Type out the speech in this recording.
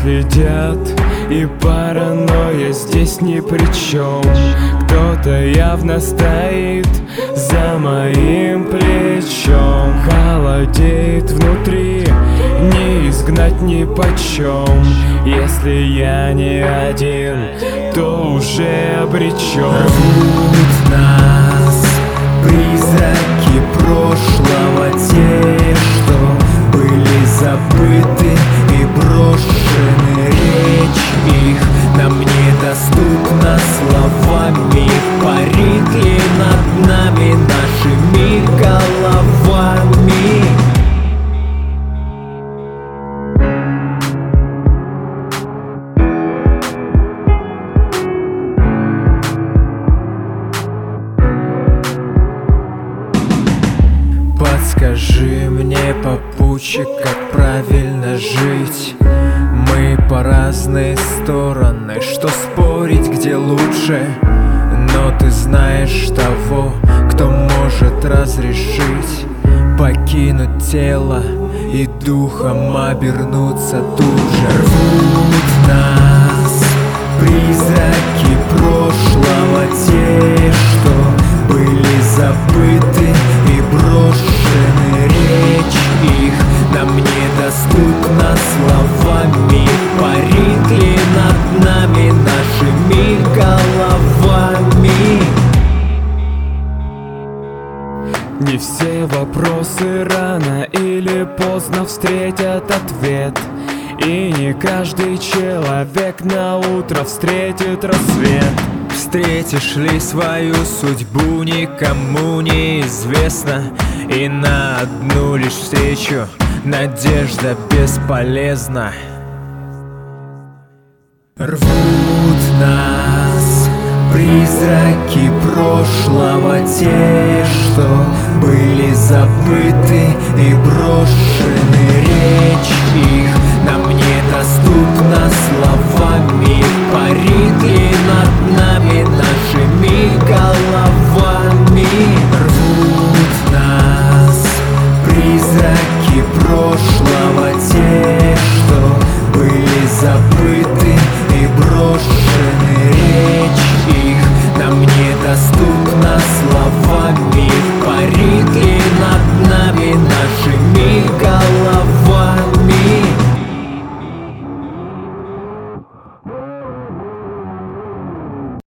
следят И паранойя здесь ни при чем Кто-то явно стоит за моим плечом. Холодеет внутри, не изгнать ни почем Если я не один, то уже обречен Рвут нас призраки прошлого Те, нам недоступна словами Парит ли над нами нашими головами. Подскажи мне, попутчик, как правильно жить по разные стороны, что спорить, где лучше? Но ты знаешь того, кто может разрешить Покинуть тело и духом обернуться тут же. Рвут нас призраки прошлого Те, Не все вопросы рано или поздно встретят ответ. И не каждый человек на утро встретит рассвет. Встретишь ли свою судьбу, никому неизвестно. И на одну лишь встречу надежда бесполезна. Рвут нас призраки прошлого Те, что были забыты и брошены речь их. Нам не недоступна словами Парит ли над нами нашими головами. Рвут нас призраки прошлого тела.